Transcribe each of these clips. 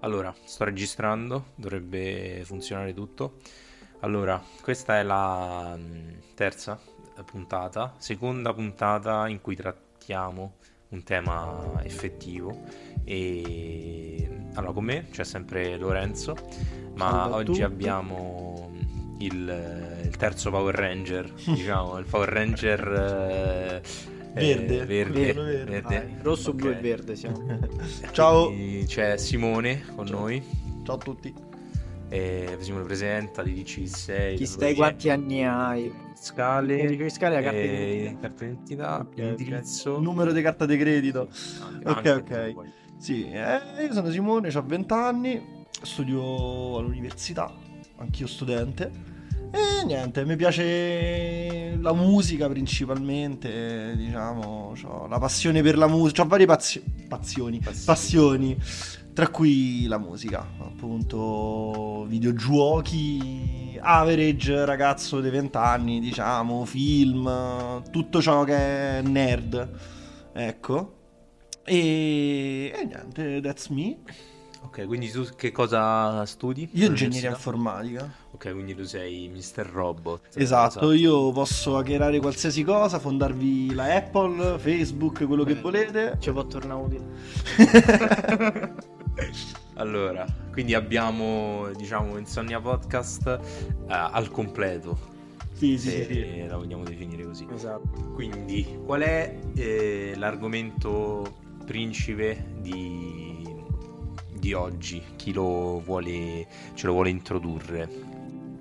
Allora, sto registrando, dovrebbe funzionare tutto. Allora, questa è la mm, terza puntata, seconda puntata in cui trattiamo un tema effettivo e allora con me c'è sempre Lorenzo, ma Salve oggi abbiamo il, il terzo Power Ranger, diciamo, il Power Ranger eh, Verde, eh, verde, quello verde. verde. Vai, rosso, blu Ok. e verde siamo. Ciao. Quindi c'è Simone con Ciao. noi. Ciao a tutti. E Simone presenta, ti dici chi sei, Chi da stai, quanti anni hai? scale, Indice fiscale e la carta eh, d'identità. carta d'identità, Ok, ok. indirizzo. Numero di carta di credito. Anche- Ok, anche ok. Sì, eh, io sono Simone, ho 20 anni, studio all'università, anch'io studente. E niente, mi piace la musica principalmente, diciamo, ho la passione per la musica, ho varie pazio- passioni, Passioni. tra cui la musica, appunto videogiochi, average ragazzo di 20 anni, diciamo, film, tutto ciò che è nerd, ecco. E, e niente, that's me. Ok, quindi tu che cosa studi? Io ingegneria informatica. Ok, quindi tu sei Mr. Robot. Esatto, io posso hackerare qualsiasi cosa, fondarvi la Apple, Facebook, quello che Beh. volete. Ci può tornare utile. Allora, quindi abbiamo, diciamo, Insonnia Podcast eh, al completo, Sì, sì, sì. la vogliamo definire così. Esatto. Quindi, qual è eh, l'argomento principe di, di oggi? Chi lo vuole, ce lo vuole introdurre?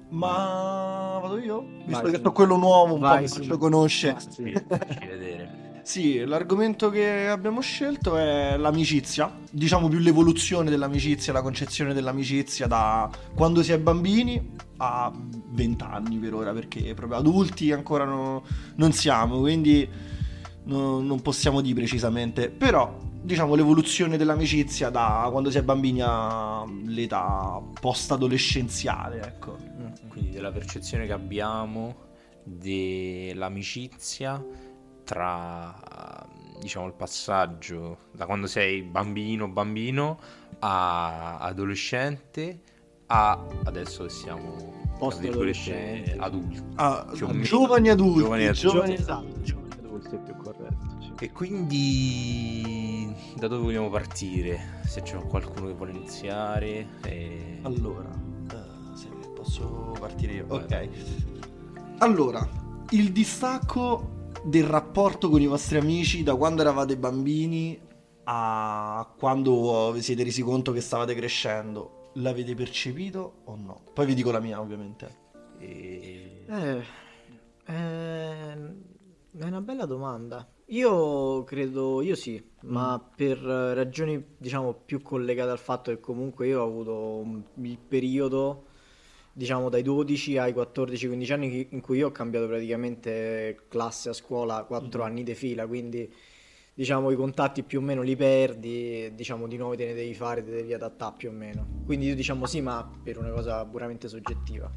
Ma vado io? Visto Vai, che sì. so quello nuovo, un Vai, po' mi sì. faccio conoscere. Sì. Facci vedere. Sì, l'argomento che abbiamo scelto è l'amicizia, diciamo più l'evoluzione dell'amicizia, la concezione dell'amicizia da quando si è bambini a 20 anni per ora, perché proprio adulti ancora no- non siamo, quindi no- non possiamo dire precisamente, però diciamo l'evoluzione dell'amicizia da quando si è bambini all'età post-adolescenziale, ecco. Quindi della percezione che abbiamo dell'amicizia tra, diciamo, il passaggio da quando sei bambino, bambino a adolescente a adesso che siamo tra Post-adolescente. virgolette, adulti. Ah, giovani adulti, Giovani adulti. giovani esatto. Giovani adulti E quindi da dove vogliamo partire? Se c'è qualcuno che vuole iniziare. e- Allora, eh, se posso partire io. Ok. Allora, il distacco del rapporto con i vostri amici da quando eravate bambini a quando vi siete resi conto che stavate crescendo, l'avete percepito o no? Poi vi dico la mia, ovviamente. E... Eh, ehm, è una bella domanda. Io credo, io sì, ma per eh, ragioni diciamo più collegate al fatto che comunque io ho avuto un- il periodo, diciamo dai 12 ai 14-15 anni chi- in cui io ho cambiato praticamente classe a scuola 4 Mhm. anni di fila, quindi diciamo i contatti più o meno li perdi, diciamo di nuovo te ne devi fare, te devi adattare più o meno. Quindi io diciamo sì, ma per una cosa puramente soggettiva.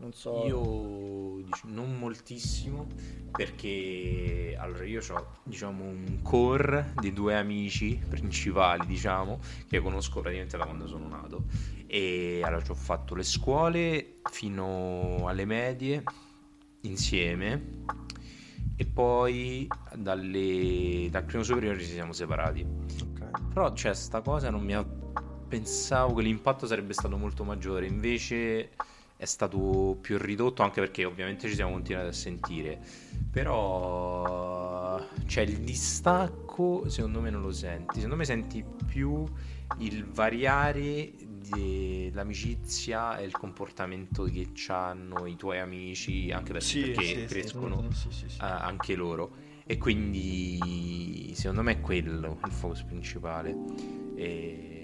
Non so. Io dic- non moltissimo perché allora io ho diciamo un core di due amici principali diciamo che conosco praticamente da quando sono nato e allora ci ho fatto le scuole fino alle medie insieme e poi dalle- dal primo superiore ci siamo separati Ok. però c'è sta cosa non mi ha... pensavo che l'impatto sarebbe stato molto maggiore invece è stato più ridotto anche perché ovviamente ci siamo continuati a sentire. Però c'è il distacco secondo me non lo senti. Secondo me senti più il variare dell'amicizia e il comportamento che hanno i tuoi amici anche per- Sì, perché sì, crescono sì. eh, anche loro. E quindi secondo me è quello il focus principale. E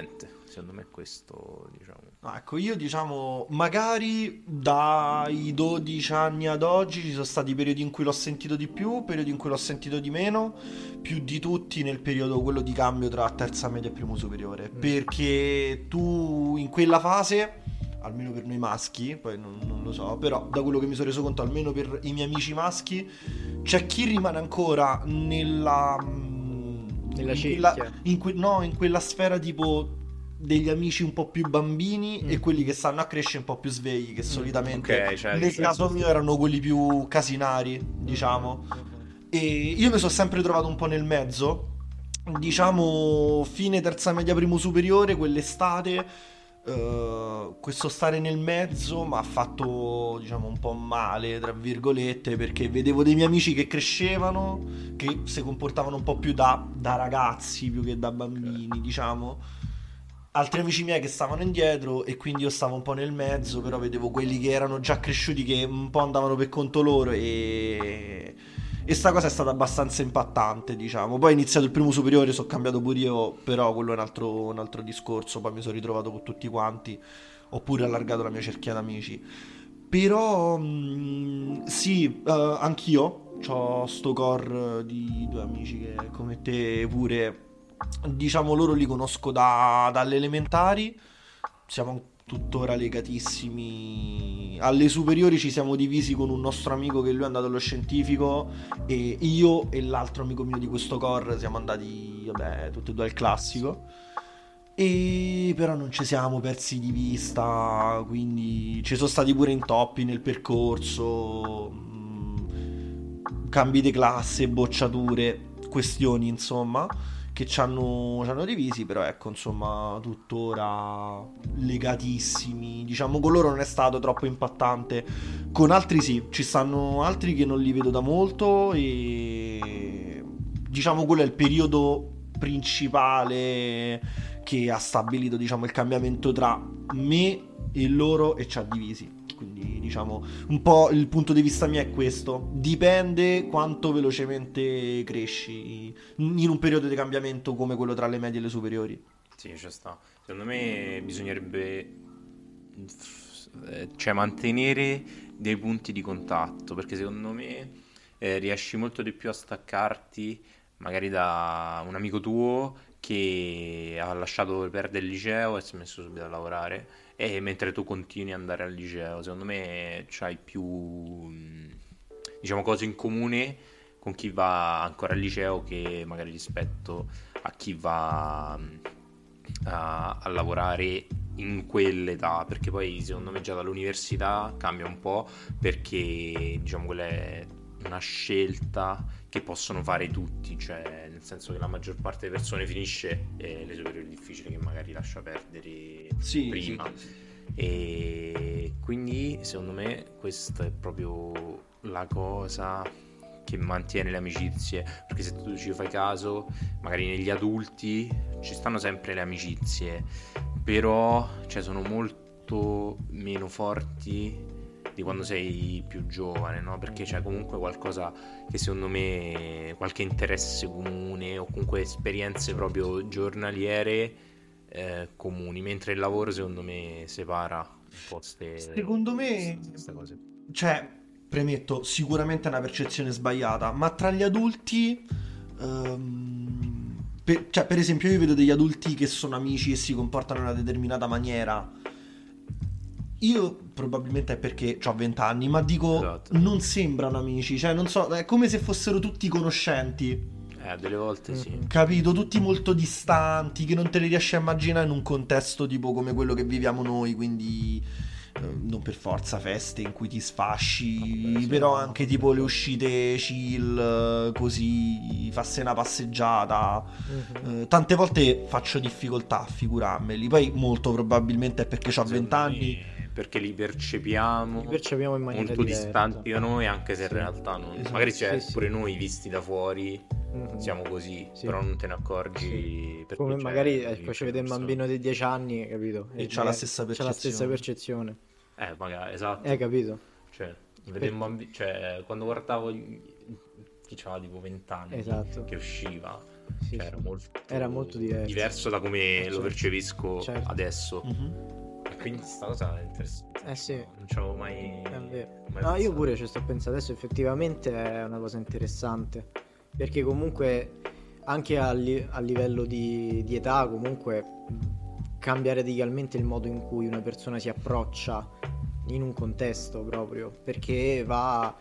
niente secondo me questo diciamo Ah, ecco, io diciamo, magari dai 12 anni ad oggi ci sono stati periodi in cui l'ho sentito di più, periodi in cui l'ho sentito di meno, più di tutti nel periodo quello di cambio tra terza media e primo superiore, Mm. perché tu in quella fase, almeno per noi maschi, poi non, non lo so, però da quello che mi sono reso conto, almeno per i miei amici maschi, c'è chi rimane ancora nella... mm, Nella cerchia. in que- no, in quella sfera tipo degli amici un po' più bambini Mm. e quelli che stanno a crescere un po' più svegli, che solitamente Ok, cioè, nel caso mio erano quelli più casinari, diciamo. E io mi sono sempre trovato un po' nel mezzo. Diciamo, fine terza media, primo superiore, quell'estate. Eh, questo stare nel mezzo mi ha fatto, diciamo, un po' male, tra virgolette, perché vedevo dei miei amici che crescevano, che si comportavano un po' più da, da ragazzi più che da bambini, diciamo. Altri amici miei che stavano indietro e quindi io stavo un po' nel mezzo, però vedevo quelli che erano già cresciuti che un po' andavano per conto loro e... E sta cosa è stata abbastanza impattante, diciamo. Poi ho iniziato il primo superiore, sono cambiato pure io, però quello è un altro, un altro discorso. Poi mi sono ritrovato con tutti quanti, ho pure allargato la mia cerchia d'amici. Però, mh, sì, eh, anch'io ho sto core di due amici che come te pure, diciamo loro li conosco da- dalle elementari, siamo tuttora legatissimi. Alle superiori ci siamo divisi con un nostro amico che lui è andato allo scientifico e io e l'altro amico mio di questo core siamo andati, vabbè, tutti e due al classico. E però non ci siamo persi di vista, quindi ci sono stati pure intoppi nel percorso, mh, cambi di classe, bocciature, questioni insomma che ci hanno, ci hanno divisi, però ecco insomma tuttora legatissimi, diciamo con loro non è stato troppo impattante, con altri sì, ci stanno altri che non li vedo da molto e diciamo quello è il periodo principale che ha stabilito diciamo il cambiamento tra me e loro e ci ha divisi quindi diciamo un po' il punto di vista mio è questo dipende quanto velocemente cresci in un periodo di cambiamento come quello tra le medie e le superiori Sì, ci sta. Secondo me bisognerebbe eh, cioè, mantenere dei punti di contatto, perché secondo me eh, riesci molto di più a staccarti magari da un amico tuo che ha lasciato perdere il liceo e si è messo subito a lavorare, e mentre tu continui ad andare al liceo, secondo me c'hai più, mh, diciamo, cose in comune con chi va ancora al liceo che magari rispetto a chi va mh, a, a lavorare in quell'età, perché poi secondo me già dall'università cambia un po', perché diciamo quella è una scelta che possono fare tutti, cioè nel senso che la maggior parte delle persone finisce eh, le superiori difficili che magari lascia perdere sì, prima. sì, sì. E quindi secondo me questa è proprio la cosa che mantiene le amicizie, perché se tu ci fai caso, magari negli adulti ci stanno sempre le amicizie, però cioè, sono molto meno forti di quando sei più giovane, no? Perché c'è comunque qualcosa che secondo me, qualche interesse comune o comunque esperienze proprio giornaliere eh, comuni, mentre il lavoro secondo me separa un po' ste, secondo me queste cose. cioè premetto sicuramente è una percezione sbagliata ma tra gli adulti ehm, per, cioè, per esempio io vedo degli adulti che sono amici e si comportano in una determinata maniera io probabilmente è perché ho 20 anni, ma dico Esatto. non sembrano amici, cioè non so, è come se fossero tutti conoscenti, Eh, delle volte sì. Mhm. capito? Tutti molto distanti, che non te li riesci a immaginare in un contesto tipo come quello che viviamo noi, quindi eh, non per forza feste in cui ti sfasci, Vabbè, sì, però anche tipo le uscite chill, così, farsi una passeggiata. Eh, tante volte faccio difficoltà a figurarmeli, poi molto probabilmente è perché ho Secondo 20 anni. Perché li percepiamo Li percepiamo in maniera molto diversa. distanti da noi, anche se in Sì. realtà non... Esatto. magari c'è Sì, sì. pure noi visti da fuori Mhm. siamo così, Sì. però non te ne accorgi perché Come magari poi ci vede un bambino di 10 anni, capito? E c'ha la stessa C'ha la stessa percezione. percezione. Eh, magari, esatto. Eh, capito? Cioè, un bambino, cioè, quando guardavo chi aveva tipo 20 anni Esatto. che usciva, Sì, cioè, era sì. molto, Era molto diverso. da come lo Certo. percepisco Certo. adesso. Mhm. Quindi sta cosa è interessante. Eh sì. Non ci avevo mai, È vero. mai No, io pure ci sto pensando adesso, effettivamente è una cosa interessante, perché comunque anche a, li- a livello di, di età comunque cambia radicalmente il modo in cui una persona si approccia in un contesto proprio, perché va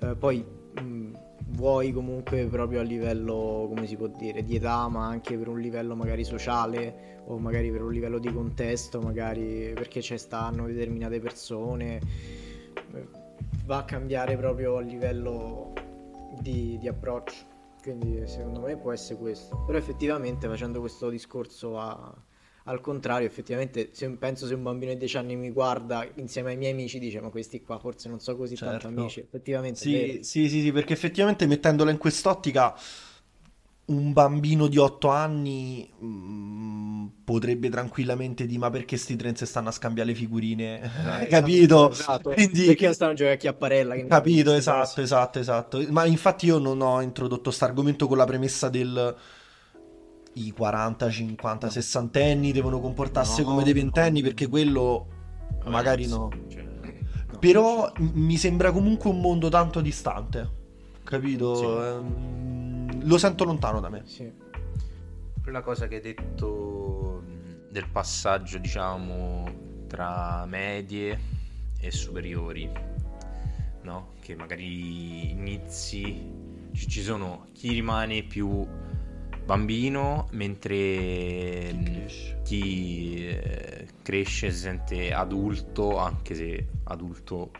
eh, poi mh, vuoi comunque proprio a livello, come si può dire, di età, ma anche per un livello magari sociale o magari per un livello di contesto, magari perché ci stanno determinate persone, va a cambiare proprio a livello di, di approccio. Quindi secondo me può essere questo. Però effettivamente facendo questo discorso a, al contrario, effettivamente, se, penso se un bambino di 10 anni mi guarda insieme ai miei amici, dice: Ma questi qua forse non so così certo. tanto amici. Effettivamente, sì, sì, sì, sì, perché effettivamente mettendola in quest'ottica, un bambino di 8 anni mh, mm, potrebbe tranquillamente dire: Ma perché sti treni stanno a scambiare le figurine? Eh, capito? Esatto. Quindi... Perché stanno a giocare a chiapparella? Capito, esatto, esatto, esatto. Ma infatti, io non ho introdotto questo argomento con la premessa del i 40, 50, no. 60 anni devono comportarsi no, come dei ventenni perché quello Vabbè, magari no. Cioè, no. Però mi sembra comunque un mondo tanto distante, capito? Sì. Ehm, lo sento lontano da me. Sì. Quella cosa che hai detto del passaggio, diciamo, tra medie e superiori, no? Che magari inizi, ci sono chi rimane più bambino, mentre chi cresce. chi eh, cresce si sente adulto, anche se adulto,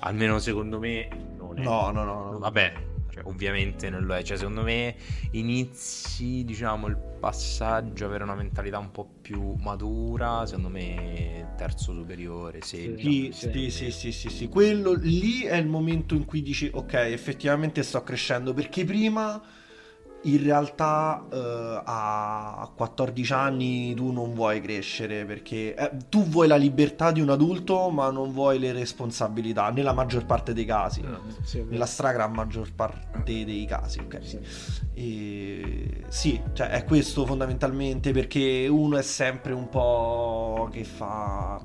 almeno secondo me, non è. No, no, no. no. Vabbè, cioè, ovviamente non lo è. Cioè, secondo me inizi, diciamo, il passaggio, avere una mentalità un po' più matura, secondo me terzo superiore, sì, sì, sì, sì, sì, sì, sì. Quello lì è il momento in cui dici, ok, effettivamente sto crescendo, perché prima in realtà eh, a 14 anni tu non vuoi crescere perché eh, tu vuoi la libertà di un adulto ma non vuoi le responsabilità nella maggior parte dei casi. Ah, sì, nella stragrande maggior parte dei casi ok? Sì. E, sì cioè è questo fondamentalmente perché uno è sempre un po' che fa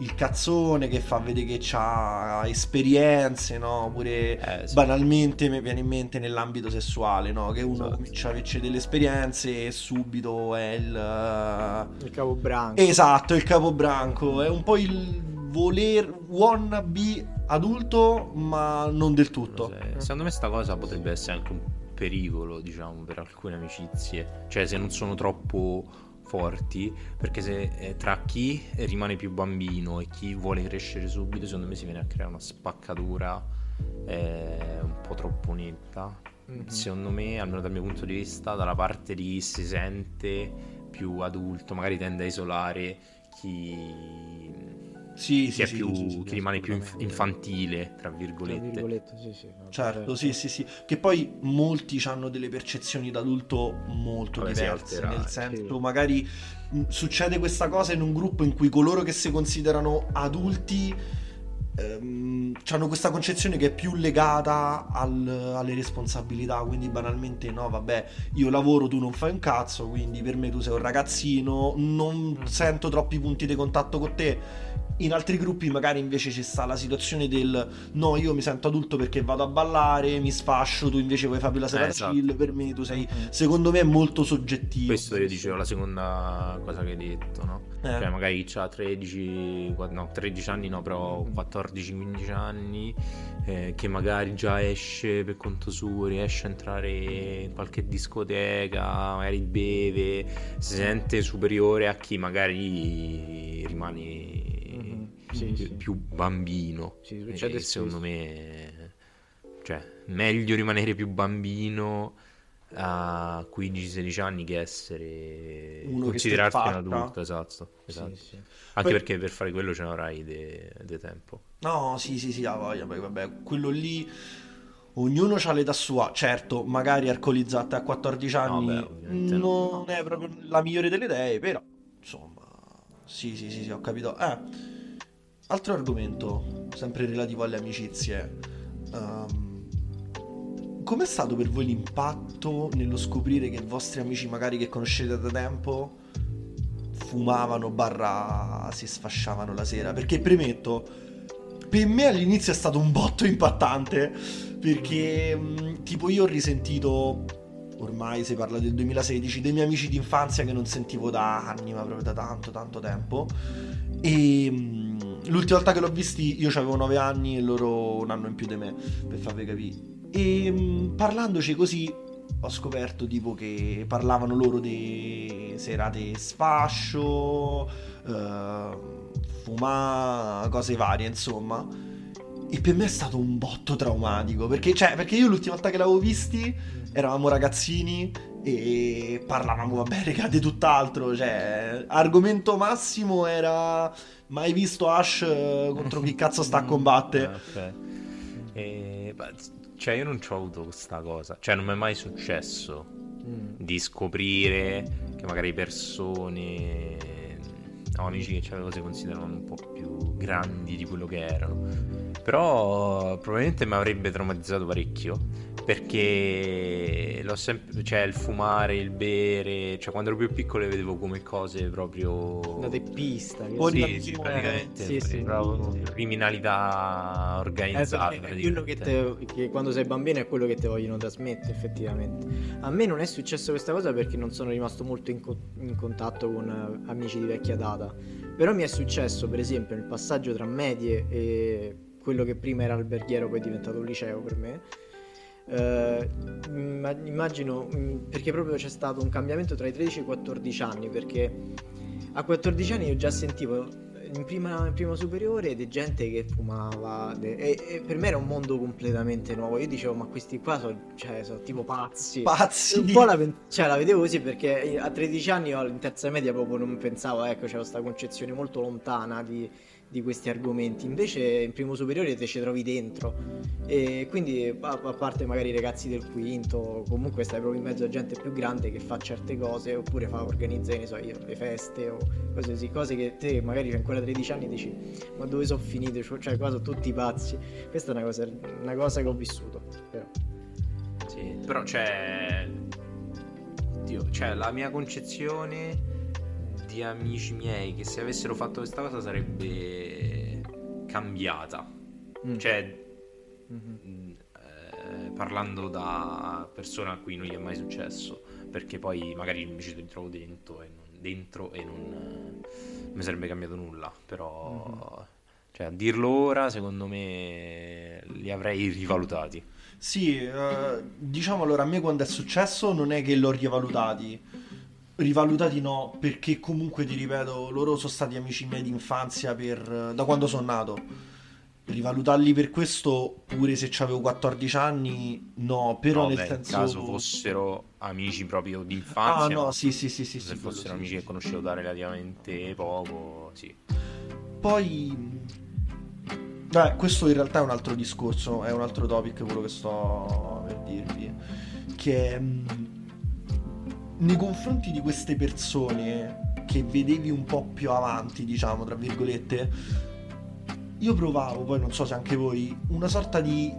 il cazzone che fa vedere che ha esperienze, no? Pure eh, sì. banalmente mi viene in mente nell'ambito sessuale, no? Che uno esatto. comincia a avere delle esperienze e subito è il... Uh... Il capobranco. Esatto, il capobranco. È un po' il voler wannabe adulto, ma non del tutto. Secondo me sta cosa potrebbe essere anche un pericolo, diciamo, per alcune amicizie. Cioè, se non sono troppo forti perché se eh, tra chi rimane più bambino e chi vuole crescere subito secondo me si viene a creare una spaccatura eh, un po' troppo netta mm-hmm. secondo me almeno dal mio punto di vista dalla parte di chi si sente più adulto magari tende a isolare chi sì, sì, sì, più, sì, che rimane più infantile, tra virgolette. Tra virgolette sì, sì, certo, sì, sì, sì. Che poi molti hanno delle percezioni d'adulto molto Vabbè, diverse. Nel senso, magari succede questa cosa in un gruppo in cui coloro che si considerano adulti ehm, hanno questa concezione che è più legata al, alle responsabilità, quindi banalmente no, vabbè, io lavoro, tu non fai un cazzo, quindi per me tu sei un ragazzino, non mm. sento troppi punti di contatto con te. In altri gruppi magari invece ci sta la situazione del no, io mi sento adulto perché vado a ballare, mi sfascio, tu invece vuoi farmi la sera eh, esatto. chill, per me tu sei... Mm. Secondo me è molto soggettivo. Questo io dicevo, la seconda cosa che hai detto, no? Eh. Cioè magari ha 13, no 13 anni no, però 14-15 anni eh, che magari già esce per conto suo, riesce a entrare in qualche discoteca, magari beve, si sente superiore a chi magari rimane mm-hmm. sì, più, sì. più, bambino. Sì, succede secondo me, cioè, meglio rimanere più bambino a 15-16 anni che essere Uno considerarti un adulto esatto, esatto. Sì, sì. anche poi... perché per fare quello ce n'avrai di tempo no sì sì sì ah, voglia, poi vabbè quello lì ognuno ha l'età sua certo magari alcolizzata a 14 anni no, beh, non no. è proprio la migliore delle idee però insomma sì sì sì, sì ho capito eh, altro argomento sempre relativo alle amicizie um, com'è stato per voi l'impatto nello scoprire che i vostri amici magari che conoscete da tempo fumavano barra si sfasciavano la sera? Perché premetto, per me all'inizio è stato un botto impattante perché tipo io ho risentito ormai si parla del 2016 dei miei amici d'infanzia che non sentivo da anni ma proprio da tanto tanto tempo e l'ultima volta che l'ho visti io avevo 9 anni e loro un anno in più di me per farvi capire E mh, parlandoci così ho scoperto tipo che parlavano loro di serate sfascio, eh, fumà, cose varie, insomma. E per me è stato un botto traumatico, perché, cioè, perché io l'ultima volta che l'avevo visti eravamo ragazzini e parlavamo, vabbè, regà, di tutt'altro, cioè, argomento massimo era mai visto Ash eh, contro chi cazzo sta a combattere. Ah, ok. E, cioè, io non ho avuto questa cosa. Cioè, non mi è mai successo Mm. di scoprire che magari persone, amici che certe cose considerano un po' più grandi di quello che erano. Però probabilmente mi avrebbe traumatizzato parecchio. Perché l'ho sempre, cioè il fumare, il bere, cioè quando ero più piccolo le vedevo come cose proprio Da teppista. sì, sì, praticamente Sì, sì. criminalità Eh, organizzata. è quello che, te- che quando sei bambino è quello che ti vogliono trasmettere effettivamente. A me non è successo questa cosa perché non sono rimasto molto in, co- in contatto con eh, amici di vecchia data. Però mi è successo, per esempio, nel passaggio tra medie e quello che prima era alberghiero, poi è diventato un liceo per me. Eh, imma- immagino mm, perché proprio c'è stato un cambiamento tra i 13 e i 14 anni perché a 14 anni io già sentivo in prima, in prima superiore di gente che fumava de- e, e per me era un mondo completamente nuovo io dicevo ma questi qua sono cioè, sono tipo pazzi Pazzi! un po' la, cioè, la vedevo così perché a 13 anni io in terza media proprio non pensavo ecco c'era questa concezione molto lontana di, di questi argomenti invece in primo superiore te ci trovi dentro e quindi a, parte magari i ragazzi del quinto comunque stai proprio in mezzo a gente più grande che fa certe cose oppure fa organizza so io le feste o cose così cose che te magari c'hai ancora 13 anni dici ma dove sono finito cioè qua sono tutti pazzi questa è una cosa, una cosa che ho vissuto però. Sì, però c'è. Oddio, cioè, la mia concezione di amici miei che se avessero fatto questa cosa sarebbe cambiata. Mm. Cioè, Mhm. mh, eh, parlando da persona a cui non gli è mai successo, perché poi magari mi trovo dentro e non, dentro e non, eh, mi sarebbe cambiato nulla. Però, cioè, a dirlo ora, secondo me li avrei rivalutati. Sì, eh, diciamo allora a me quando è successo non è che l'ho rivalutati. Rivalutati no, perché comunque ti ripeto, loro sono stati amici miei di infanzia per, da quando sono nato. Rivalutarli per questo, pure se avevo 14 anni, no, però No, nel beh, senso... caso fossero amici proprio Ah d'infanzia, no, ma sì, sì, sì, sì, se sì, fossero amici sì. che conoscevo da relativamente poco, sì. Poi, beh, questo in realtà è un altro discorso, è un altro topic quello che sto per dirvi, che mh, nei confronti di queste persone che vedevi un po' più avanti, diciamo, tra virgolette, io provavo, poi non so se anche voi, una sorta di,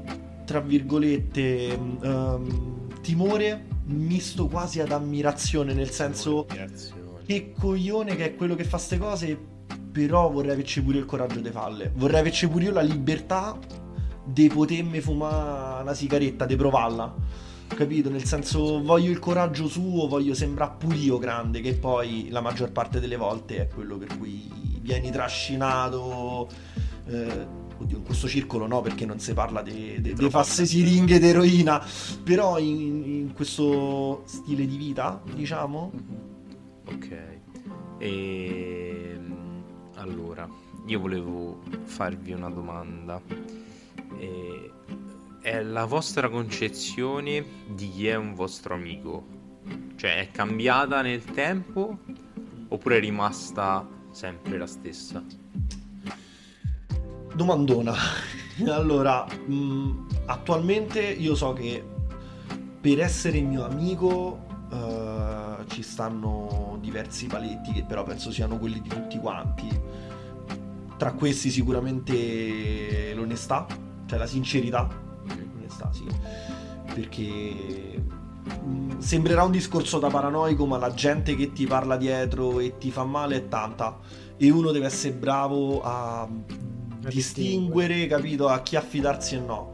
tra virgolette, ehm, timore misto quasi ad ammirazione, nel senso che coglione che è quello che fa ste cose, però vorrei averci pure il coraggio di farle. Vorrei averci pure io la libertà di potermi fumare una sigaretta, di provarla. Capito? Nel senso, voglio il coraggio suo, voglio sembrare pure io grande, che poi la maggior parte delle volte è quello per cui vieni trascinato. eh, oddio, in questo circolo no, perché non si parla di Troppo. fasse siringhe d'eroina, però in, in questo stile di vita, diciamo, Ok. E allora, io volevo farvi una domanda. E, è la vostra concezione di chi è un vostro amico? Cioè, è cambiata nel tempo oppure è rimasta sempre la stessa? Domandona. Allora, mh, attualmente io so che per essere mio amico eh, ci stanno diversi paletti che però penso siano quelli di tutti quanti. Tra questi sicuramente l'onestà, cioè la sincerità. Sì. Perché mh, sembrerà un discorso da paranoico, ma la gente che ti parla dietro e ti fa male è tanta. E uno deve essere bravo a distinguere, capito, a chi affidarsi e no.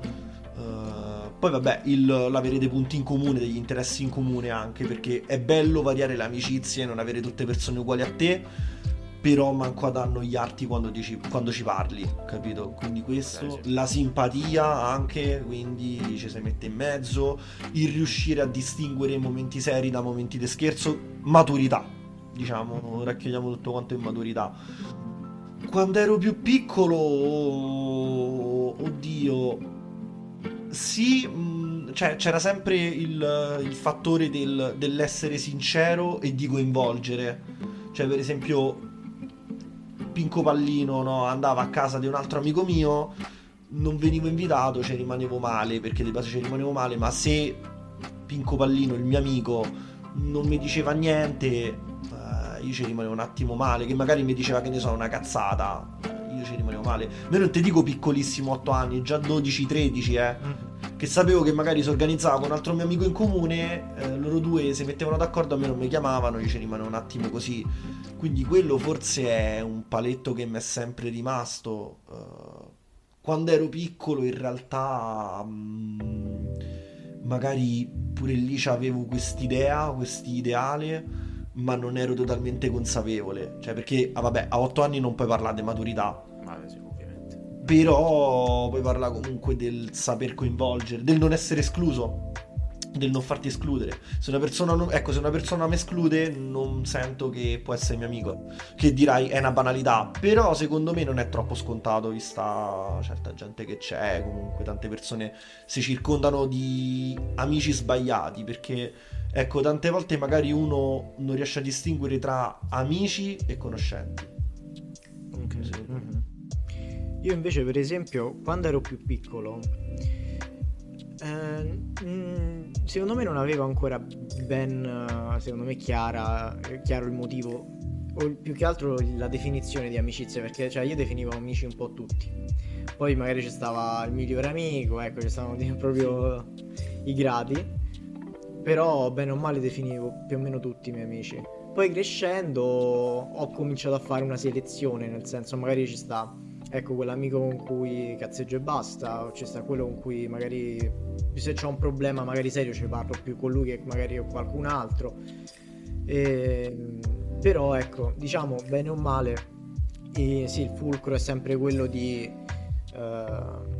Uh, poi vabbè, il, l'avere dei punti in comune, degli interessi in comune anche, perché è bello variare le amicizie, non avere tutte persone uguali a te, però manco ad annoiarti quando, dici, quando ci parli, capito? Quindi questo, Eh, sì. la simpatia anche, quindi ci si mette in mezzo, il riuscire a distinguere momenti seri da momenti di scherzo, maturità, diciamo, racchiudiamo tutto quanto in maturità. Quando ero più piccolo, oddio, sì, mh, cioè c'era sempre il, il fattore del- dell'essere sincero e di coinvolgere. Cioè, per esempio, Pinco Pallino no, andava a casa di un altro amico mio, non venivo invitato, ci rimanevo male, perché di base ci rimanevo male, ma se Pinco Pallino, il mio amico, non mi diceva niente, eh, io ci rimanevo un attimo male, che magari mi diceva che ne so, una cazzata, io ci rimanevo male. Ma non ti dico piccolissimo, 8 anni, già 12-13, eh che sapevo che magari si organizzava con un altro mio amico in comune, eh, loro due si mettevano d'accordo, a me non mi chiamavano, io ci rimanevo un attimo così. Quindi quello forse è un paletto che mi è sempre rimasto. eh, quando ero piccolo in realtà mm, magari pure lì avevo quest'idea, quest'ideale, ma non ero totalmente consapevole. Cioè perché, ah, vabbè, a 8 anni non puoi parlare di maturità, Ma sì. Però poi parla comunque del saper coinvolgere, del non essere escluso, del non farti escludere. Se una persona, non- ecco, se una persona mi esclude, non sento che può essere mio amico. Che dirai è una banalità, però secondo me non è troppo scontato, vista certa gente che c'è. Comunque, tante persone si circondano di amici sbagliati perché. Ecco, tante volte magari uno non riesce a distinguere tra amici e conoscenti. Ok. Sì. Io invece, per esempio, quando ero più piccolo, eh, mm, secondo me non avevo ancora ben, eh, secondo me, chiara, chiaro il motivo, o più che altro la definizione di amicizia, perché cioè, io definivo amici un po' tutti. Poi magari c'è stava il migliore amico, ecco, ci stavano proprio i gradi. Però bene o male definivo più o meno tutti i miei amici. Poi crescendo ho cominciato a fare una selezione, nel senso magari ci sta, ecco, quell'amico con cui cazzeggio e basta, o ci sta quello con cui magari se c'ho un problema magari serio ci parlo più con lui che magari con qualcun altro. E, però ecco, diciamo bene o male, eh, sì, il fulcro è sempre quello di eh,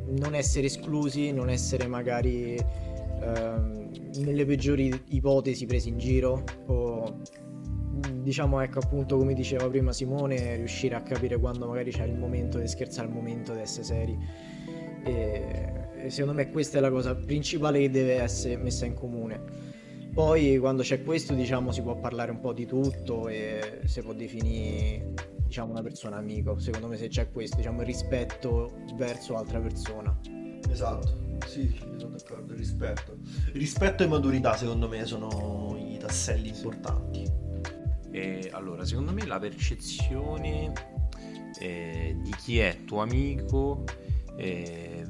non essere esclusi, non essere magari ehm, nelle peggiori ipotesi presi in giro o diciamo ecco appunto come diceva prima Simone riuscire a capire quando magari c'è il momento di scherzare il momento di essere seri. E, e secondo me questa è la cosa principale che deve essere messa in comune. Poi quando c'è questo diciamo si può parlare un po' di tutto e si può definire diciamo una persona amico. Secondo me se c'è questo diciamo il rispetto verso l'altra persona. Esatto, sì, sì, sono d'accordo, rispetto. Rispetto e maturità secondo me sono i tasselli importanti. E allora, secondo me la percezione eh, di chi è tuo amico eh,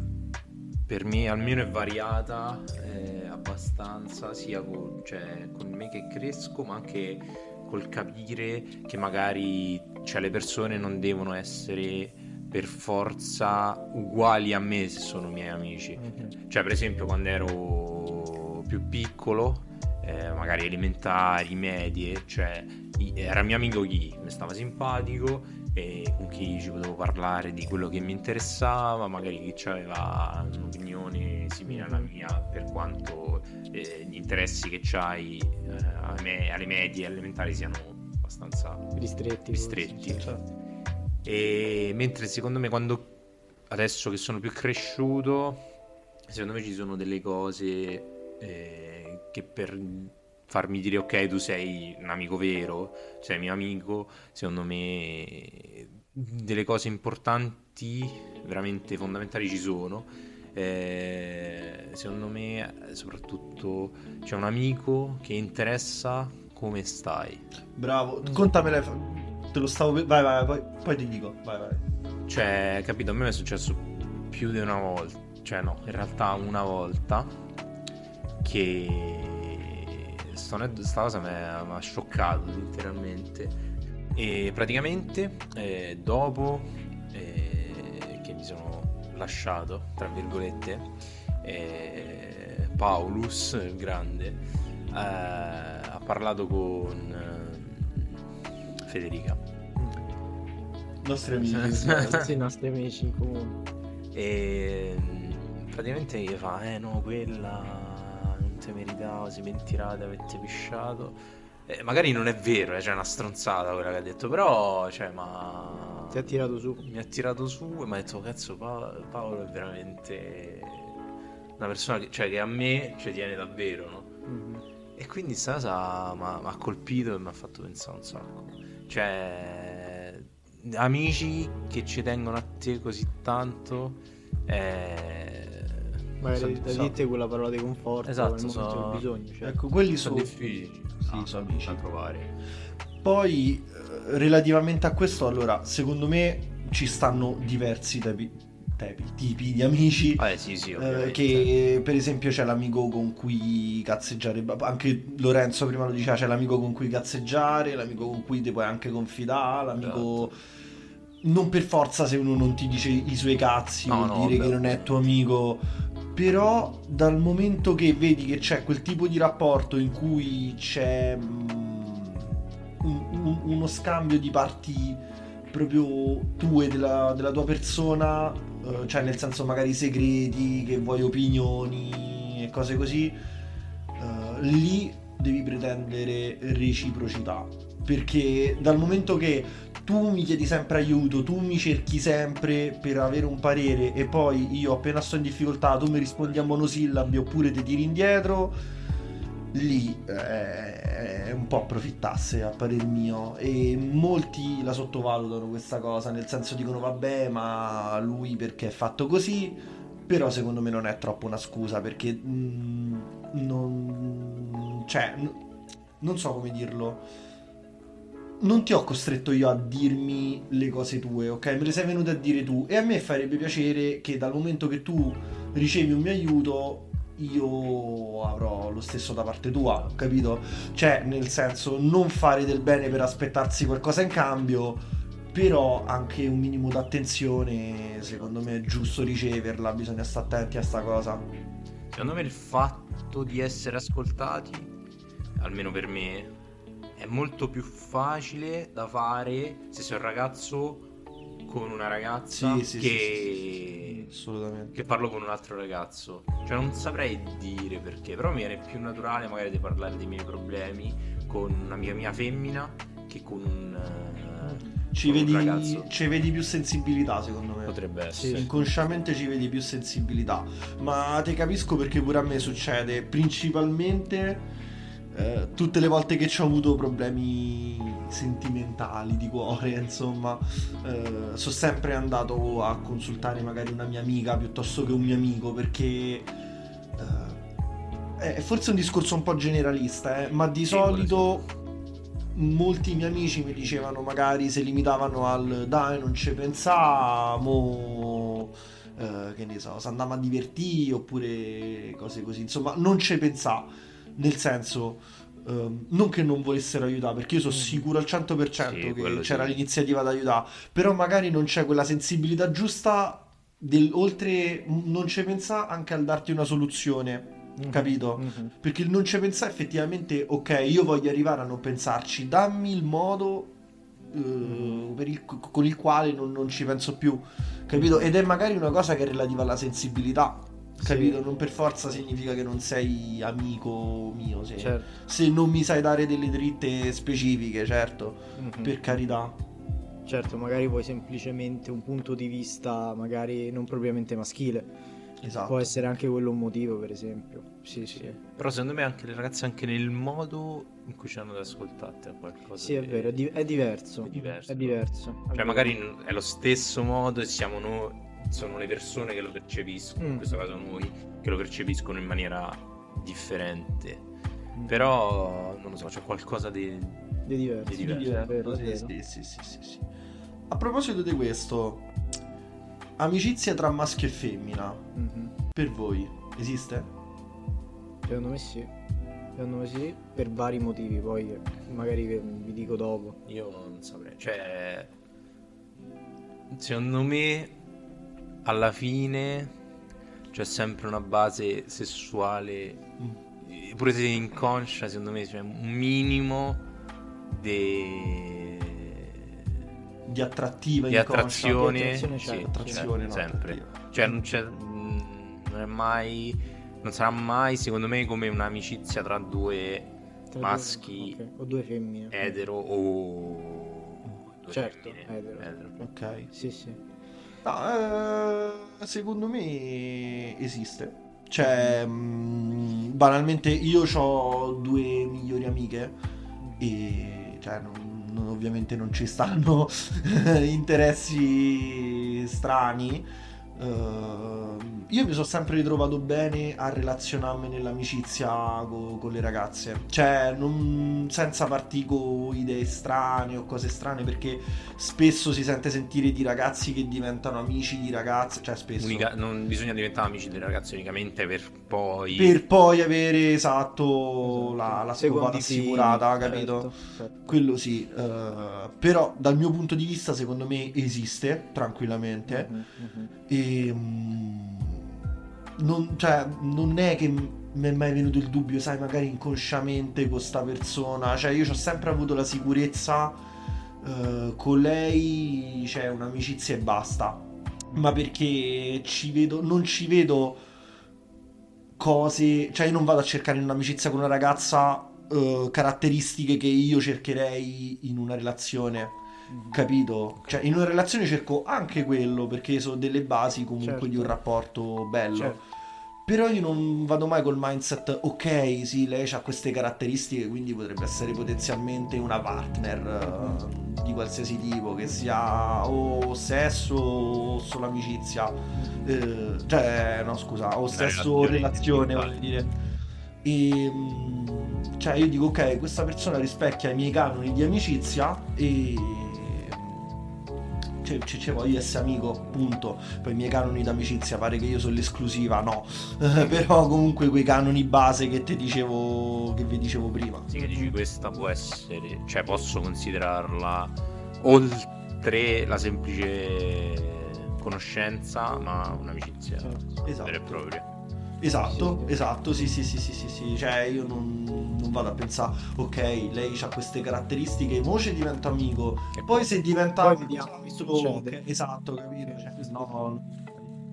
per me almeno è variata eh, abbastanza sia con, cioè, con me che cresco ma anche col capire che magari cioè, le persone non devono essere per forza uguali a me se sono miei amici. Cioè, per esempio, quando ero più piccolo, eh, magari elementari, medie, cioè, era mio amico chi mi stava simpatico e con chi ci potevo parlare di quello che mi interessava, magari chi aveva un'opinione simile alla mia, per quanto eh, gli interessi che c'hai eh, alle, me- alle medie e elementari siano abbastanza ristretti Ristretti. forse. Certo. e mentre secondo me quando adesso che sono più cresciuto, secondo me ci sono delle cose eh, che per farmi dire ok, tu sei un amico vero, sei mio amico, secondo me delle cose importanti, veramente fondamentali ci sono. Eh, secondo me soprattutto c'è un amico che interessa come stai. Bravo, contamela, te lo stavo... Vai, vai, poi, poi ti dico, vai, vai. Cioè, capito, a me è successo più di una volta, cioè no, in realtà una volta che sta cosa mi ha scioccato letteralmente e praticamente eh, dopo eh, che mi sono lasciato, tra virgolette, eh, Paulus, il grande, eh, ha parlato con eh, Federica nostri amici. sì, nostri amici in comune. E mm, praticamente gli fa, eh no, quella non te meritava, si mentirà di avete pisciato. Eh, magari non è vero, eh, cioè è una stronzata quella che ha detto, però, cioè, ma... Ti ha tirato su. Mi ha tirato su e mi ha detto, cazzo, Pa- Paolo è veramente una persona che, cioè, che a me ci tiene davvero, no? Mhm. E quindi sta cosa mi ha colpito e mi ha fatto pensare un sacco. Cioè, amici che ci tengono a te così tanto. Eh... Magari da so- quella parola di conforto Esatto, so- bisogno. Cioè. Ecco, quelli sono sono... difficili. Sì, Ah, sono amici. da trovare. Poi, eh, relativamente a questo, allora, secondo me ci stanno diversi tipi, tipi, tipi di amici. Ah, eh, sì, sì, eh, che per esempio c'è l'amico con cui cazzeggiare, anche Lorenzo prima lo diceva, c'è l'amico con cui cazzeggiare, l'amico con cui ti puoi anche confidare, l'amico non per forza se uno non ti dice i suoi cazzi No, vuol no, dire vabbè. che non è tuo amico, però dal momento che vedi che c'è quel tipo di rapporto in cui c'è mm, un- un- uno scambio di parti proprio tue della, della tua persona, eh, cioè nel senso magari segreti, che vuoi opinioni e cose così, eh, lì devi pretendere reciprocità. Perché dal momento che tu mi chiedi sempre aiuto, tu mi cerchi sempre per avere un parere e poi io appena sto in difficoltà tu mi rispondi a monosillabi oppure ti tiri indietro, lì eh, è un po' approfittasse a parer mio e molti la sottovalutano questa cosa, nel senso dicono vabbè ma lui perché è fatto così, però secondo me non è troppo una scusa perché mm, non... cioè n- non so come dirlo. Non ti ho costretto io a dirmi le cose tue, ok? Me le sei venute a dire tu. E a me farebbe piacere che dal momento che tu ricevi un mio aiuto, io avrò lo stesso da parte tua, capito? Cioè, nel senso, non fare del bene per aspettarsi qualcosa in cambio, però anche un minimo d'attenzione, secondo me è giusto riceverla, bisogna stare attenti a sta cosa. Secondo me il fatto di essere ascoltati, almeno per me, è molto più facile da fare se sei un ragazzo con una ragazza Sì, sì, sì, che... Assolutamente. che parlo con un altro ragazzo. Cioè non saprei dire perché, però mi viene più naturale magari di parlare dei miei problemi con un'amica mia femmina che con un, eh, Ci con un vedi, ragazzo. ci vedi più sensibilità, secondo me. Potrebbe Sì. essere. Inconsciamente ci vedi più sensibilità. Ma te capisco perché pure a me succede. Principalmente eh, tutte le volte che ci ho avuto problemi sentimentali di cuore, insomma, eh, sono sempre andato a consultare magari una mia amica piuttosto che un mio amico perché. eh, è forse un discorso un po' generalista, eh, ma di solito molti miei amici mi dicevano magari se limitavano al dai non ci pensavo eh, che ne so, si andava a divertire oppure cose così, insomma non ci pensavo, nel senso ehm, non che non volessero aiutare perché io sono Mm. sicuro al 100% Sì, che c'era sì. l'iniziativa da aiutare, però magari non c'è quella sensibilità giusta del, oltre non ci pensa anche al darti una soluzione, Mhm, capito? mhm. Perché il non ci pensare effettivamente, ok, io voglio arrivare a non pensarci, dammi il modo per il- con il quale non, non ci penso più, capito? Ed è magari una cosa che è relativa alla sensibilità, capito? Sì. Non per forza significa che non sei amico mio, se, Certo. se non mi sai dare delle dritte specifiche, certo, Mhm. per carità. Certo, magari vuoi semplicemente un punto di vista magari non propriamente maschile. Esatto. Può essere anche quello un motivo, per esempio. Sì, sì. Però secondo me anche le ragazze, anche nel modo in cui ci hanno ad ascoltarti, è qualcosa Sì, è vero, è, di- è diverso. È diverso. È diverso. È Cioè, magari è lo stesso modo e siamo noi, sono le persone che lo percepiscono, in Mm. questo caso noi, che lo percepiscono in maniera differente. Mm. Però, non lo so, c'è qualcosa di... È diverso. Di diverso. Vero, è Sì, vero. sì, sì, sì, sì. A proposito di questo, amicizia tra maschio e femmina, Mhm. per voi esiste? Secondo me sì. Secondo me sì, per vari motivi, poi magari vi, vi dico dopo. Io non saprei. Cioè, secondo me, alla fine c'è sempre una base sessuale, pure se inconscia, secondo me c'è un minimo de- di attrattiva di attrazione, Di attrazione sì, c'è, c'è, attrazione, no, sempre. attrattiva. Cioè non c'è mm, non è mai non sarà mai secondo me come un'amicizia tra due Tra due- maschi ok, O due femmine. etero o due Certo, femmine, etero. Ok. Sì, sì. No, eh, secondo me esiste. Cioè, mh, banalmente io ho due migliori amiche e cioè, non- non- ovviamente non ci stanno interessi strani. Eh, io mi sono sempre ritrovato bene a relazionarmi nell'amicizia co- con le ragazze, cioè non- senza partire con idee strane o cose strane, perché spesso si sente sentire di ragazzi che diventano amici di ragazze, cioè spesso. Unica- non bisogna diventare amici delle ragazze unicamente per poi Per poi avere esatto la, la Secondi scopata assicurata, capito? certo, certo. Quello sì, eh, però dal mio punto di vista secondo me esiste tranquillamente Mhm, mhm. Mm, non, cioè, non è che mi è mai venuto il dubbio, sai, magari inconsciamente con sta persona, cioè io ho sempre avuto la sicurezza eh, con lei c'è un'amicizia e basta, ma perché ci vedo, non ci vedo cose, cioè io non vado a cercare in un'amicizia con una ragazza eh, caratteristiche che io cercherei in una relazione. Mhm. Capito? Cioè, in una relazione cerco anche quello perché sono delle basi comunque Certo. di un rapporto bello. Certo. Però io non vado mai col mindset, ok, sì, lei ha queste caratteristiche, quindi potrebbe essere potenzialmente una partner eh, di qualsiasi tipo, che sia o sesso o solo amicizia. Eh, cioè, no, scusa, o sesso relazione relazione, voglio dire. E, mm, cioè, io dico, ok, questa persona rispecchia i miei canoni di amicizia e. Cioè, ci ci voglio essere amico, punto. Poi i miei canoni d'amicizia pare che io sono l'esclusiva, no. Però comunque quei canoni base che ti dicevo, che vi dicevo prima. Sì, che dici questa può essere, cioè posso considerarla oltre la semplice conoscenza, ma un'amicizia. Esatto. vera e propria. Esatto, esatto, sì, sì, sì, sì, sì, sì. Cioè io non, non vado a pensare, ok, lei ha queste caratteristiche, mo ci diventa amico, E poi se diventa Poi vediamo che oh, succede. ok, esatto, capito? Cioè, no,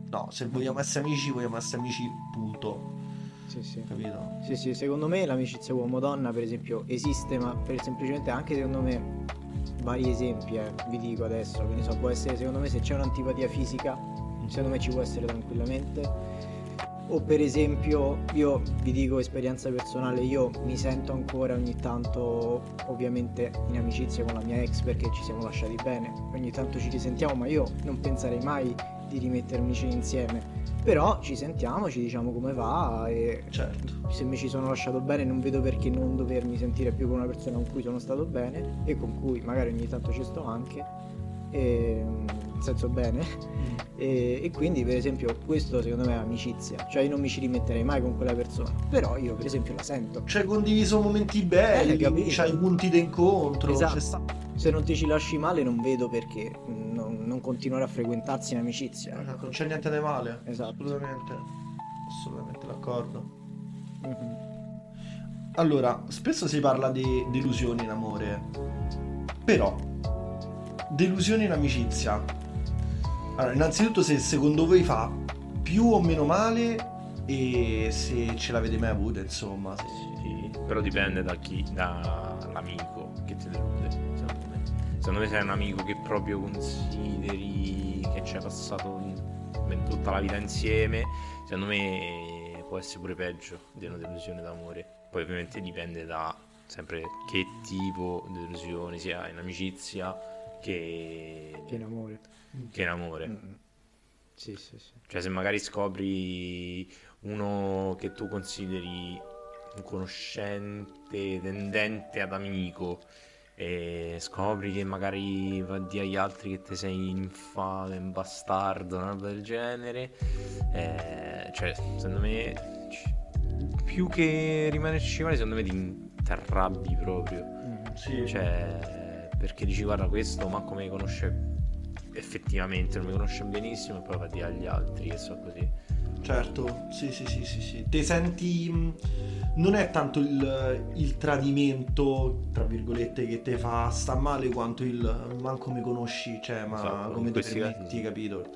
no, se vogliamo essere amici, vogliamo essere amici, punto, Sì, sì. capito? Sì, sì, secondo me l'amicizia uomo-donna, per esempio, esiste, ma per semplicemente anche secondo me, vari esempi, eh, vi dico adesso, che ne so, può essere secondo me se c'è un'antipatia fisica, secondo me ci può essere tranquillamente. O per esempio, io vi dico esperienza personale, io mi sento ancora ogni tanto, ovviamente in amicizia con la mia ex perché ci siamo lasciati bene, ogni tanto ci risentiamo, ma io non penserei mai di rimettermici insieme. Però ci sentiamo, ci diciamo come va e Certo. se mi ci sono lasciato bene non vedo perché non dovermi sentire più con una persona con cui sono stato bene e con cui magari ogni tanto ci sto anche e, nel senso bene e, e quindi per esempio questo secondo me è amicizia cioè io non mi ci rimetterei mai con quella persona però io per esempio la sento C'hai condiviso momenti belli, Eh, c'hai punti d'incontro, Esatto. sta- se non ti ci lasci male non vedo perché non, non continuare a frequentarsi in amicizia non c'è niente di male, Esatto. assolutamente, assolutamente d'accordo. Mhm. Allora, spesso si parla di delusioni in amore, però delusioni in amicizia. Allora, innanzitutto se secondo voi fa più o meno male e se ce l'avete mai avuta, insomma. se- Sì, però dipende da chi, dall'amico che ti delude, secondo me. Secondo me sei un amico che proprio consideri che ci hai passato tutta la vita insieme, secondo me può essere pure peggio di una delusione d'amore. Poi ovviamente dipende da sempre che tipo di delusione sia in amicizia che, che in amore che in amore. Mm. sì sì sì Cioè, se magari scopri uno che tu consideri un conoscente tendente ad amico e scopri che magari va a dire agli altri che te sei infame, un bastardo, una roba del genere, eh, cioè, secondo me, più che rimanerci male, secondo me ti arrabbi proprio. Mhm. Sì, Cioè, perché dici guarda questo manco mi conosce effettivamente, non mi conosce benissimo e poi va a dire agli altri che so così. certo, sì, sì, sì, sì, sì. Te senti... mh, Non è tanto il, il tradimento, tra virgolette, che te fa sta male quanto il manco mi conosci, cioè, ma Esatto, come ti casi permetti, sì. capito?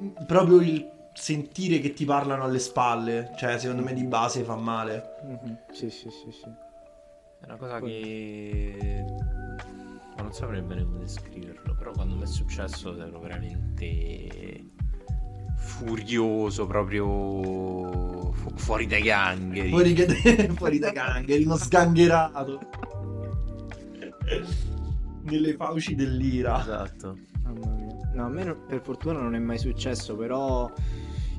Mh, Proprio il sentire che ti parlano alle spalle, cioè, secondo me di base fa male. Mhm. Sì, sì, sì, sì. È una cosa che... Ma non saprei bene come descriverlo, però quando mi è successo ero veramente furioso, proprio fu- fuori dai gangheri. Fuori, che- fuori da gangheri, uno sgangherato. Nelle fauci dell'ira. Esatto. Mamma mia. No, a me non- per fortuna non è mai successo, però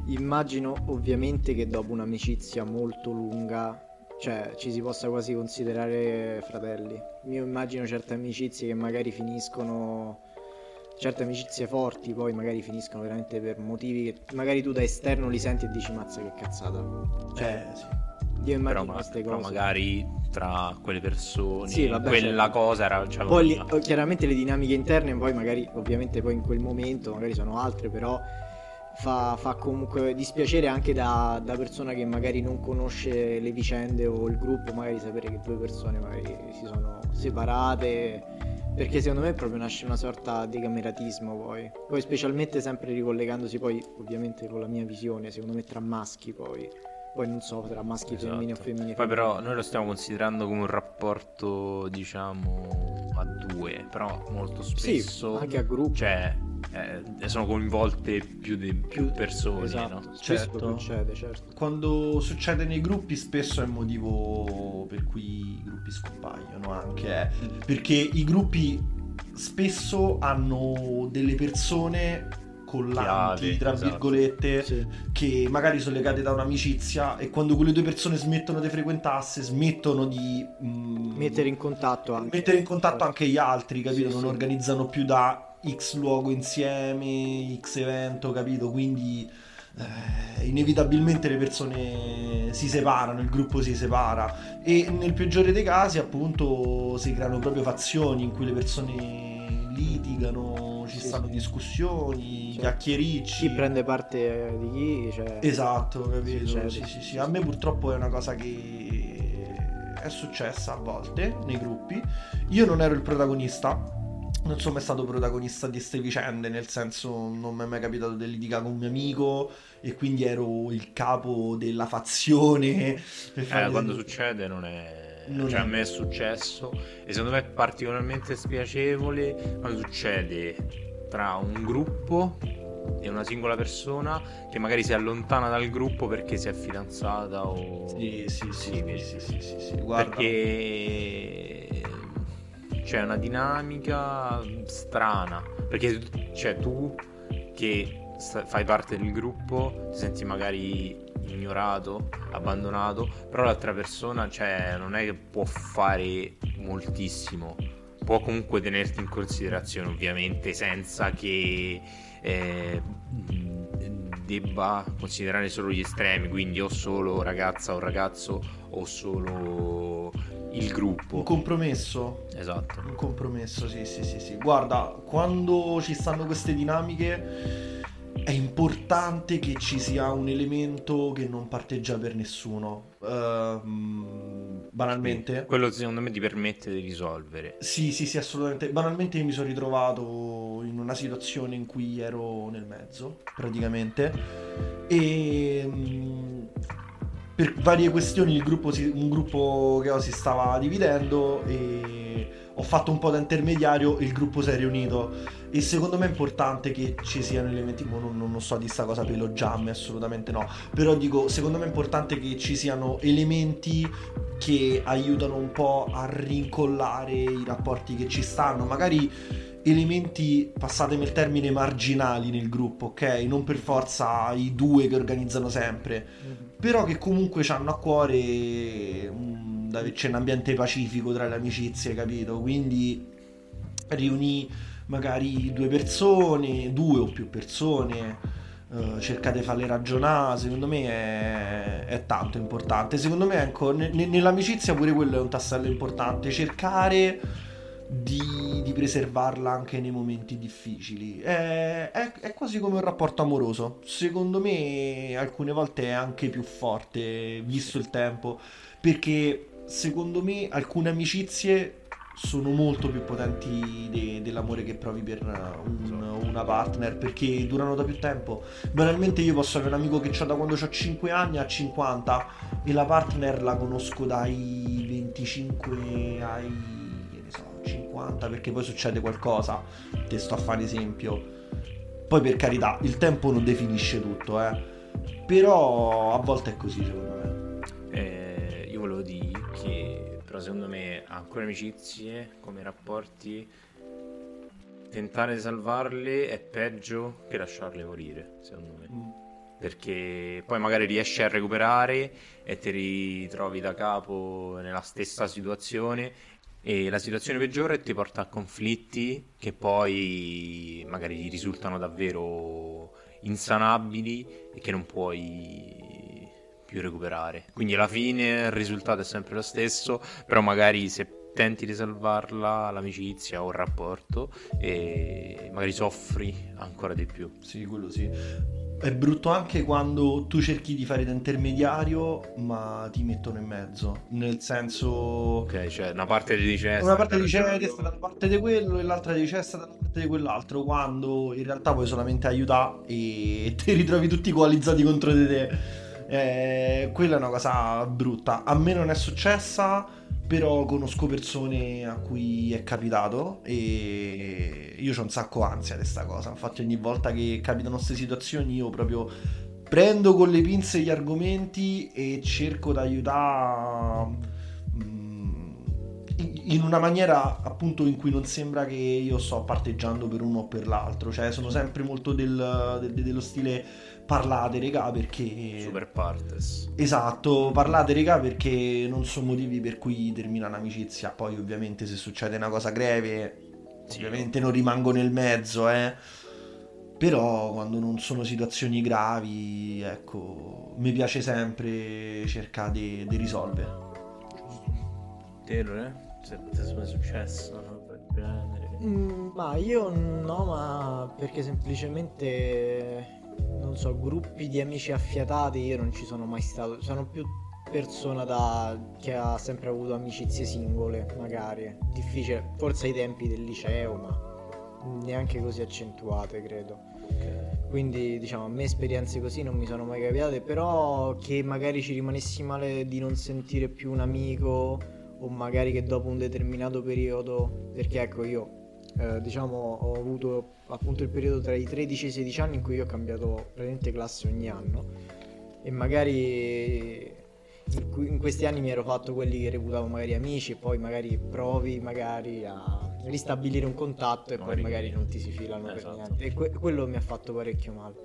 immagino ovviamente che dopo un'amicizia molto lunga, cioè ci si possa quasi considerare fratelli. Io immagino certe amicizie che magari finiscono, certe amicizie forti poi magari finiscono veramente per motivi che magari tu da esterno li senti e dici mazza che cazzata. Cioè, Eh, sì. io Però, immagino ma- queste però cose. magari tra quelle persone, Sì, vabbè, quella certo. cosa era... Cioè, Poi li- chiaramente le dinamiche interne, poi magari, ovviamente poi in quel momento, magari sono altre, però fa, fa comunque dispiacere anche da, da persona che magari non conosce le vicende o il gruppo, magari sapere che due persone magari si sono separate, perché secondo me proprio nasce una sorta di cameratismo poi. Poi specialmente sempre ricollegandosi poi ovviamente con la mia visione, secondo me tra maschi poi. Poi non so, tra maschi Esatto. femmine o femmine. Poi però noi lo stiamo considerando come un rapporto, diciamo, a due, però molto Sì, spesso... anche a gruppo. Cioè, eh, sono coinvolte più, di, più persone, esatto, no? Certo. succede, certo. Quando succede nei gruppi spesso è il motivo per cui i gruppi scompaiono anche, eh. perché i gruppi spesso hanno delle persone collanti, Chiave, tra esatto. virgolette, Sì. che magari sono legate da un'amicizia e quando quelle due persone smettono di frequentarsi, smettono di mm, mettere in contatto anche mettere in contatto anche gli altri, capito? Sì, non sì. organizzano più da X luogo insieme, X evento, capito? Quindi eh, inevitabilmente le persone si separano, il gruppo si separa e nel peggiore dei casi appunto si creano proprio fazioni in cui le persone litigano, ci Sì, stanno sì. discussioni, Cioè, chiacchiericci. chi prende parte di chi cioè, Esatto, capito? Succede. Sì, sì, sì. A me purtroppo è una cosa che è successa a volte nei gruppi. Io non ero il protagonista. Non sono mai stato protagonista di queste vicende, nel senso non mi è mai capitato di litigare con un mio amico e quindi ero il capo della fazione. Eh, quando succede non è... Non cioè è- a me è successo e secondo me è particolarmente spiacevole quando succede tra un gruppo e una singola persona che magari si allontana dal gruppo perché si è fidanzata o... Sì, sì, sì, sì, sì, sì, sì, guarda. perché c'è una dinamica strana perché cioè, tu che fai parte del gruppo ti senti magari ignorato abbandonato però l'altra persona cioè, non è che può fare moltissimo può comunque tenerti in considerazione ovviamente senza che eh, debba considerare solo gli estremi quindi o solo ragazza o ragazzo o solo il gruppo Un compromesso. esatto Un compromesso, sì, sì, sì, sì. Guarda, quando ci stanno queste dinamiche è importante che ci sia un elemento che non parteggia per nessuno. Ehm, banalmente. quello secondo me ti permette di risolvere Sì, sì, sì, assolutamente. Banalmente io mi sono ritrovato in una situazione in cui ero nel mezzo, praticamente. E mm, per varie questioni il gruppo si- un gruppo che si stava dividendo e ho fatto un po' da intermediario il gruppo si è riunito. E secondo me è importante che ci siano elementi, mo non, non so di sta cosa per lo jam, assolutamente no. Però dico, secondo me è importante che ci siano elementi che aiutano un po' a rincollare i rapporti che ci stanno, magari elementi, passatemi il termine, marginali nel gruppo, ok? Non per forza i due che organizzano sempre, però che comunque hanno a cuore da c'è un ambiente pacifico tra le amicizie, capito? Quindi riunì magari due persone, due o più persone, eh, cercate di farle ragionare, secondo me è, è tanto importante. Secondo me ecco, ne- nell'amicizia pure quello è un tassello importante, cercare di, di preservarla anche nei momenti difficili. È, è- è quasi come un rapporto amoroso. Secondo me alcune volte è anche più forte, visto il tempo, perché secondo me alcune amicizie sono molto più potenti de- dell'amore che provi per un- una partner perché durano da più tempo. Banalmente io posso avere un amico che ho da quando ho 5 anni a 50 e la partner la conosco dai 25 ai 50 perché poi succede qualcosa. Te sto a fare esempio. Poi per carità, il tempo non definisce tutto, eh. Però a volte è così secondo me. Eh, io volevo dire che, però secondo me, alcune amicizie, come rapporti, tentare di salvarle è peggio che lasciarle morire, secondo me. Mm. Perché poi magari riesci a recuperare e ti ritrovi da capo nella stessa situazione e la situazione peggiore ti porta a conflitti che poi magari risultano davvero insanabili e che non puoi più recuperare. Quindi alla fine il risultato è sempre lo stesso, però magari se tenti di salvarla l'amicizia o il rapporto e magari soffri ancora di più. Sì, quello sì. È brutto anche quando tu cerchi di fare da intermediario, ma ti mettono in mezzo. Nel senso, Ok, cioè una parte ti dice una parte dice "Eh, è stata da parte di quello e l'altra dice è stata da parte di quell'altro, quando in realtà puoi solamente aiutare e ti ritrovi tutti coalizzati contro di te. Eh, quella è una cosa brutta. A me non è successa, però conosco persone a cui è capitato e io ho un sacco ansia di sta cosa. Infatti ogni volta che capitano queste situazioni io proprio prendo con le pinze gli argomenti e cerco di aiutare in una maniera appunto in cui non sembra che io sto parteggiando per uno o per l'altro, cioè sono sempre molto del- de- dello stile parlate regà perché... super partes. Esatto, parlate regà perché non sono motivi per cui termina un'amicizia, poi ovviamente se succede una cosa greve Sì. ovviamente non rimango nel mezzo, eh. Però quando non sono situazioni gravi, ecco, mi piace sempre cercare di, risolvere. Te, eh? Se è successo, no? Per genere. Mm, ma io no, ma perché semplicemente non so, gruppi di amici affiatati io non ci sono mai stato. Sono più persona da che ha sempre avuto amicizie singole, magari. Difficile, forse ai tempi del liceo, ma neanche così accentuate, credo. Quindi, diciamo, a me esperienze così non mi sono mai capitate, però che magari ci rimanessi male di non sentire più un amico o magari che dopo un determinato periodo, perché ecco io eh, diciamo ho avuto appunto il periodo tra i 13 e i 16 anni in cui io ho cambiato praticamente classe ogni anno e magari in, cui- in questi anni mi ero fatto quelli che reputavo magari amici e poi magari provi magari a ristabilire un contatto e poi magari non ti si filano per Esatto. niente e que- quello mi ha fatto parecchio male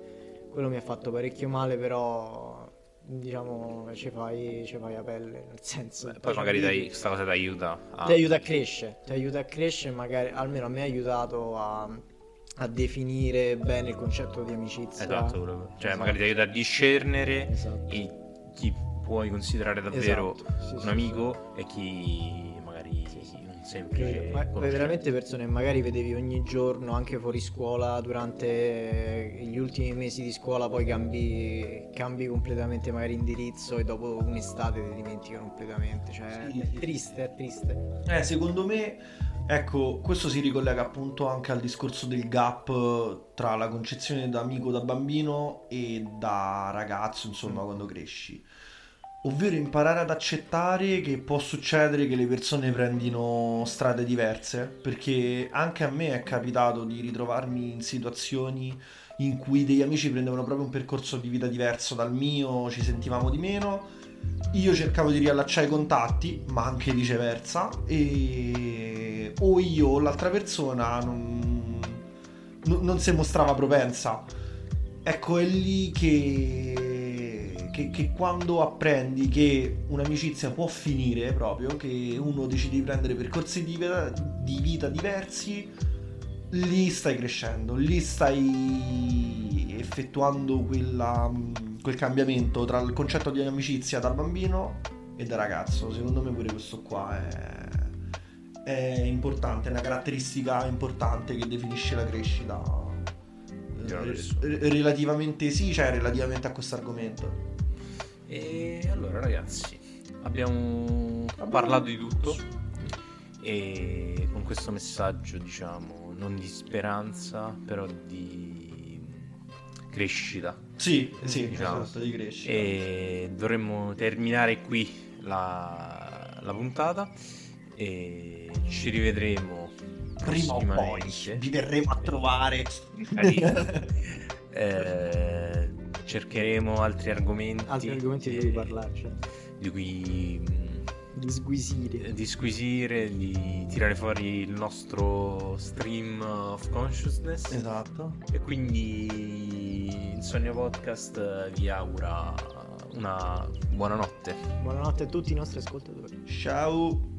quello mi ha fatto parecchio male però diciamo ci fai, ci fai a pelle nel senso Beh, poi magari dai, questa cosa ti aiuta a... ti aiuta a crescere, ti aiuta a crescere, magari almeno a me ha aiutato a, a definire bene il concetto di amicizia. Esatto, quello- cioè Esatto. magari ti aiuta a discernere Esatto. chi puoi considerare davvero Esatto, sì, un sì, amico e chi semplice. Ma veramente persone che magari vedevi ogni giorno, anche fuori scuola, durante gli ultimi mesi di scuola, poi cambi, cambi completamente magari indirizzo e dopo un'estate ti dimentichi completamente. Cioè, Sì, è triste, è triste. Eh, secondo me, ecco, questo si ricollega appunto anche al discorso del gap eh, tra la concezione da amico da bambino e da ragazzo, insomma, quando cresci. Ovvero imparare ad accettare che può succedere che le persone prendino strade diverse, perché anche a me è capitato di ritrovarmi in situazioni in cui degli amici prendevano proprio un percorso di vita diverso dal mio, ci sentivamo di meno. Io cercavo di riallacciare i contatti, ma anche viceversa, e o io o l'altra persona non, non- si mostrava propensa. Ecco, è lì che, che, che quando apprendi che un'amicizia può finire proprio, che uno decide di prendere percorsi di vita, di vita diversi, lì stai crescendo, lì stai effettuando quella, mh, quel cambiamento tra il concetto di amicizia da bambino e da ragazzo. Secondo me pure questo qua è, è importante, è una caratteristica importante che definisce la crescita. Eh, relativamente sì, cioè relativamente a questo argomento. E allora ragazzi, abbiamo parlato di tutto e con questo messaggio diciamo non di speranza però di crescita Sì, sì, Diciamo. esatto, di crescita. e dovremmo terminare qui la, la puntata e ci rivedremo Prima o poi vi verremo a trovare. Eh, cercheremo altri argomenti Altri argomenti di eh, cui parlarci. di cui mh, Di sguisire. eh, di squisire, di tirare fuori il nostro stream of consciousness. esatto. E quindi Insonnia Podcast eh, vi augura una buonanotte. Buonanotte a tutti i nostri ascoltatori. Ciao.